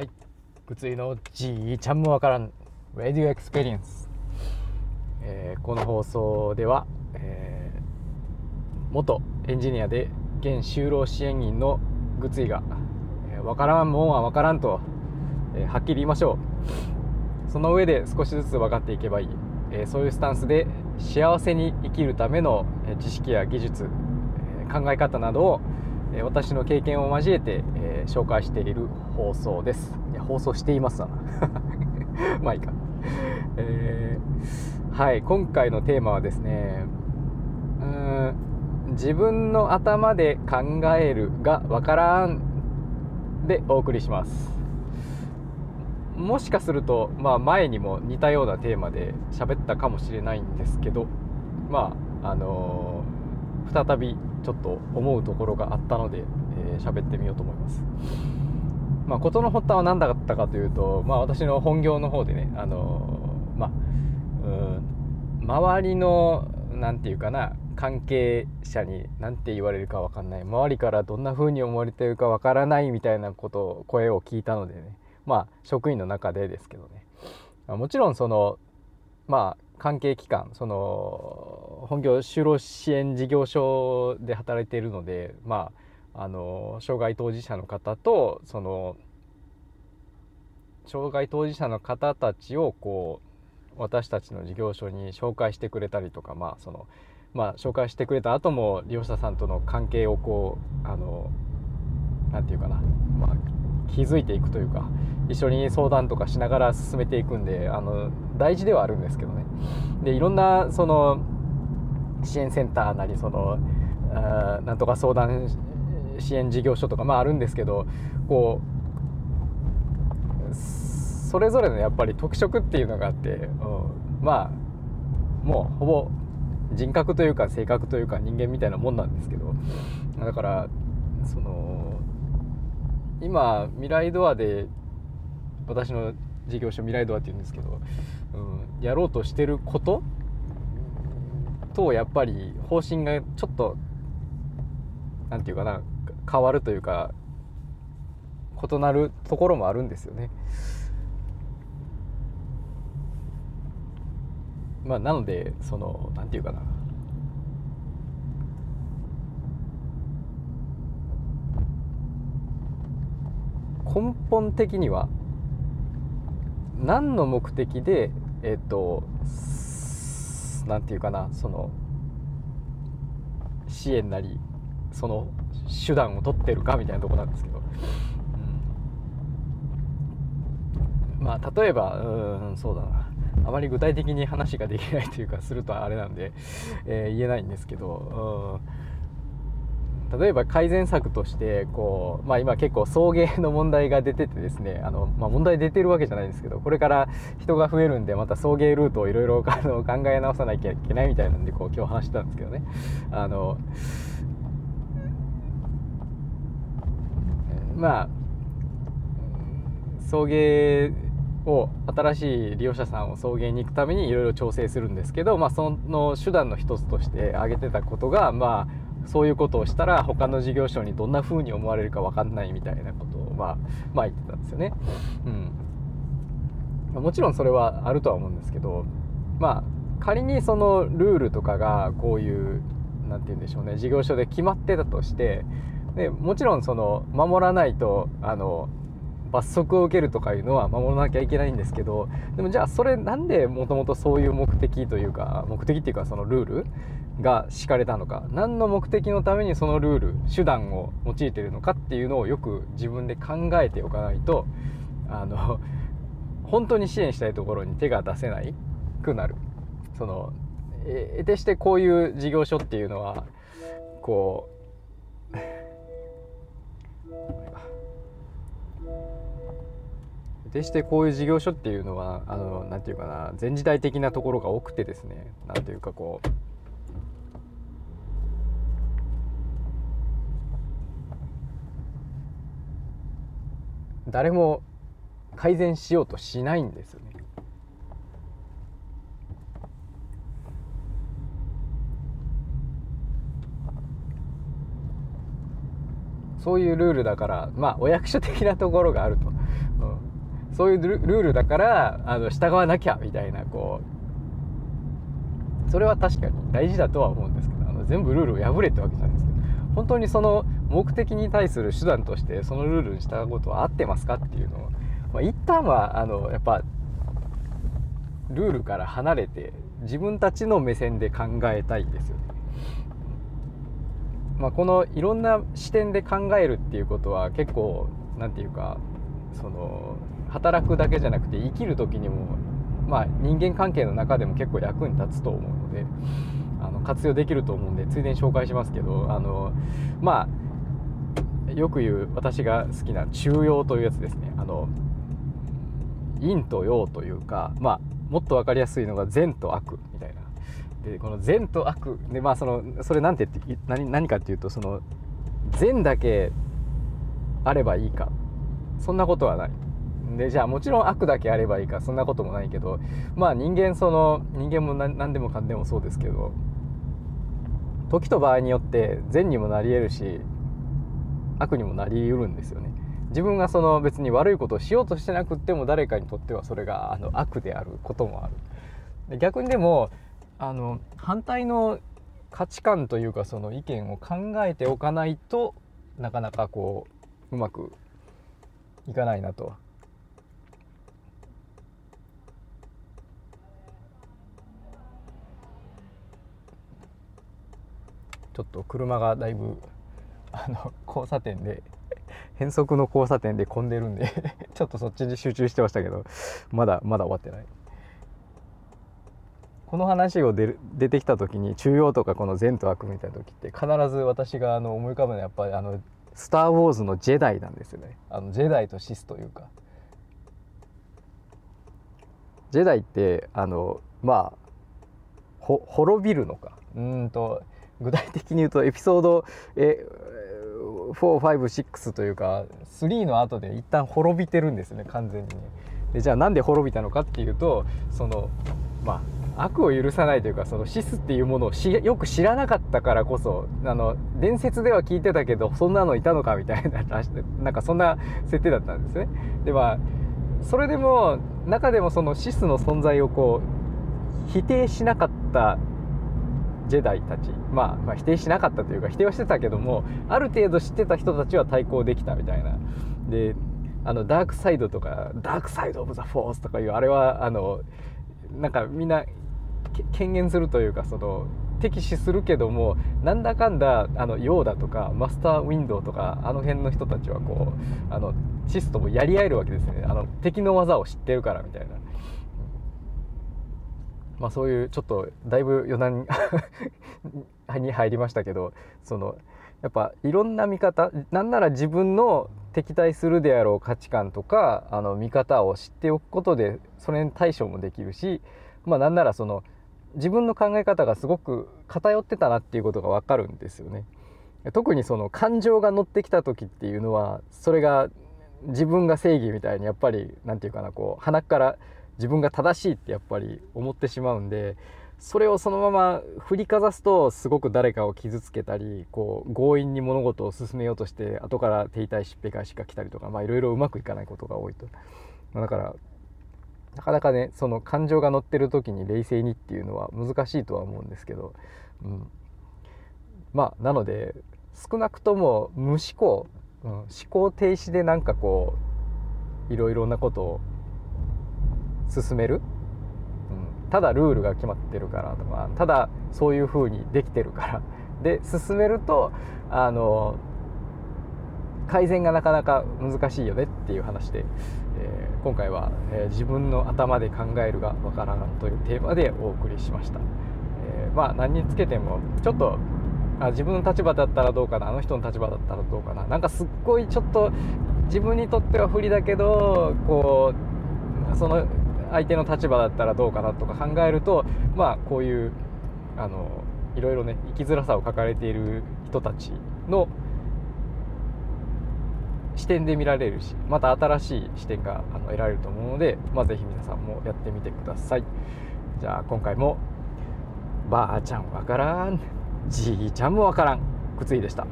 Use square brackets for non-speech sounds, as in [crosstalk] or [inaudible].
はい。ぐついのじいちゃんもわからん。 Radio Experience、えーこの放送では、えー元エンジニアで現就労支援員のぐついが、えーわからんもんはわからんと、えーはっきり言いましょう。その上で少しずつ分かっていけばいい、えーそういうスタンスで幸せに生きるための知識や技術、え考え方などを、え私の経験を交えて、え紹介している放送です。放送していますわ。な [laughs] まあいいか、えーはい今回のテーマはですねうん自分の頭で考えるがわからんでお送りします。もしかすると、まあ、前にも似たようなテーマで喋ったかもしれないんですけどまああのー再びちょっと思うところがあったのでえー喋ってみようと思います。まあ、事の発端は何だったかというと、まあ、私の本業の方でね、あのーまあ、うん周りのなんていうかな関係者に何て言われるか分かんない周りからどんな風に思われてるか分からないみたいなことを声を聞いたのでねまあ職員の中でですけどね。あもちろんそのまあ関係機関その本業就労支援事業所で働いているのでまああの障害当事者の方とその障害当事者の方たちをこう私たちの事業所に紹介してくれたりとかまあそのまあ紹介してくれた後も利用者さんとの関係をこうあのなんていうかな、まあ、気づいていくというか一緒に相談とかしながら進めていくんであの大事ではあるんですけどね。でいろんなその支援センターなりそのあなんとか相談支援事業所とかまああるんですけどこうそれぞれのやっぱり特色っていうのがあって、うん、まあもうほぼ人格というか性格というか人間みたいなもんなんですけどだからその今未来ドアで私の事業所未来ドアって言うんですけど、うん、やろうとしてることとやっぱり方針がちょっとなんていうかな変わるというか異なるところもあるんですよね。まあなのでそのなんていうかな根本的には何の目的でえっ、となんていうかなその支援なりその手段を取ってるかみたいなとこなんですけど、うん。まあ例えばうんそうだな。あまり具体的に話ができないというかするとあれなんで、えー言えないんですけど、例えば改善策としてこう、まあ、今結構送迎の問題が出ててですねあの、まあ、問題出てるわけじゃないんですけどこれから人が増えるんでまた送迎ルートをいろいろ考え直さなきゃいけないみたいなんでこう今日話してたんですけどね。あのまあ送迎を新しい利用者さんを送迎に行くためにいろいろ調整するんですけど、まあ、その手段の一つとして挙げてたことが、まあ、そういうことをしたら他の事業所にどんな風に思われるか分かんないみたいなことを、まあ、まあ言ってたんですよね。うんもちろんそれはあるとは思うんですけどまあ仮にそのルールとかがこういう何て言うんでしょうね事業所で決まってたとしてでもちろんその守らないとあの罰則を受けるとかいうのは守らなきゃいけないんですけどでもじゃあそれなんでもともとそういう目的というか目的っていうかそのルールが敷かれたのか何の目的のためにそのルール手段を用いてるのかっていうのをよく自分で考えておかないとあの本当に支援したいところに手が出せないくなる。そのえ得てしてこういう事業所っていうのはこう決してこういう事業所っていうのはあのなんていうかな前時代的なところが多くてですねなんていうかこう誰も改善しようとしないんですよね。そういうルールだからまあお役所的なところがあると、うん、そういうルールだからあの従わなきゃみたいなこう。それは確かに大事だとは思うんですけどあの全部ルールを破れってわけじゃないですけど。本当にその目的に対する手段としてそのルールに従うことは合ってますかっていうのを、まあ、一旦はあのやっぱルールから離れて自分たちの目線で考えたいんですよね。まあ、このいろんな視点で考えるっていうことは結構何て言うかその働くだけじゃなくて生きる時にもまあ人間関係の中でも結構役に立つと思うのであの活用できると思うんでついでに紹介しますけどあのまあよく言う私が好きな中庸というやつですね。あの陰と陽というかまあもっと分かりやすいのが善と悪みたいな。でこの善と悪でまあそのそれなんて何何かっていうとその善だけあればいいか。そんなことはない。でじゃあもちろん悪だけあればいいかそんなこともないけどまあ人間その人間も何でもかんでもそうですけど時と場合によって善にもなり得るし悪にもなりうるんですよね。自分がその別に悪いことをしようとしてなくっても誰かにとってはそれがあの悪であることもある。逆にでもあの反対の価値観というかその意見を考えておかないとなかなかこううまくいかないなとちょっと車がだいぶあの交差点で変則の交差点で混んでるんで [laughs] ちょっとそっちに集中してましたけどまだまだ終わってない。この話を出出てきた時に中央とかこの善と悪みたいな時って必ず私があの思い浮かぶのはやっぱりあの「スター・ウォーズ」のジェダイなんですよね。あのジェダイとシスというか。ジェダイってあのまあほ滅びるのか。うんと具体的に言うとエピソードえ456というか3の後で一旦滅びてるんですよね完全にね。でじゃあなんで滅びたのかっていうとそのまあ悪を許さないというかそのシスっていうものをよく知らなかったからこそあの伝説では聞いてたけどそんなのいたのかみたいな [laughs] なんかそんな設定だったんですね。ではそれでも中でもそのシスの存在をこう否定しなかったジェダイたち、まあ、まあ否定しなかったというか否定はしてたけどもある程度知ってた人たちは対抗できたみたいな。であのダークサイドとかダークサイド・オブ・ザ・フォースとかいうあれはあのなんかみんな権限するというかその敵視するけどもなんだかんだあのヨーダとかマスターウィンドウとかあの辺の人たちはこうあのシスともやり合えるわけですね。あの敵の技を知ってるからみたいな。まあ、そういうちょっとだいぶ余談 [laughs] に入りましたけどそのやっぱいろんな見方なんなら自分の敵対するであろう価値観とかあの見方を知っておくことでそれに対処もできるし、まあ、なんならその自分の考え方がすごく偏ってたなっていうことが分かるんですよね。特にその感情が乗ってきた時っていうのはそれが自分が正義みたいにやっぱり何て言うかなこう鼻から自分が正しいってやっぱり思ってしまうんでそれをそのまま振りかざすとすごく誰かを傷つけたりこう強引に物事を進めようとして後から手痛いしっぺ返しが来たりとかいろいろうまくいかないことが多いと。まあだからなかなかねその感情が乗ってる時に冷静にっていうのは難しいとは思うんですけど、うん、まあなので少なくとも無思考、うん、思考停止でなんかこういろいろなことを進める、ただルールが決まってるからとかただそういう風にできてるから。で進めるとあの改善がなかなか難しいよねっていう話で、えー、今回は、えー、自分の頭で考えるがわからんというテーマでお送りしました、えー、まあ何につけてもちょっとあ自分の立場だったらどうかなあの人の立場だったらどうかななんかすっごいちょっと自分にとっては不利だけどこうその相手の立場だったらどうかなとか考えるとまあこういうあのいろいろね生きづらさを抱えている人たちの視点で見られるしまた新しい視点があの得られると思うので、まあ、ぜひ皆さんもやってみてください。じゃあ今回もばあちゃんわからんじいちゃんもわからんくついでした。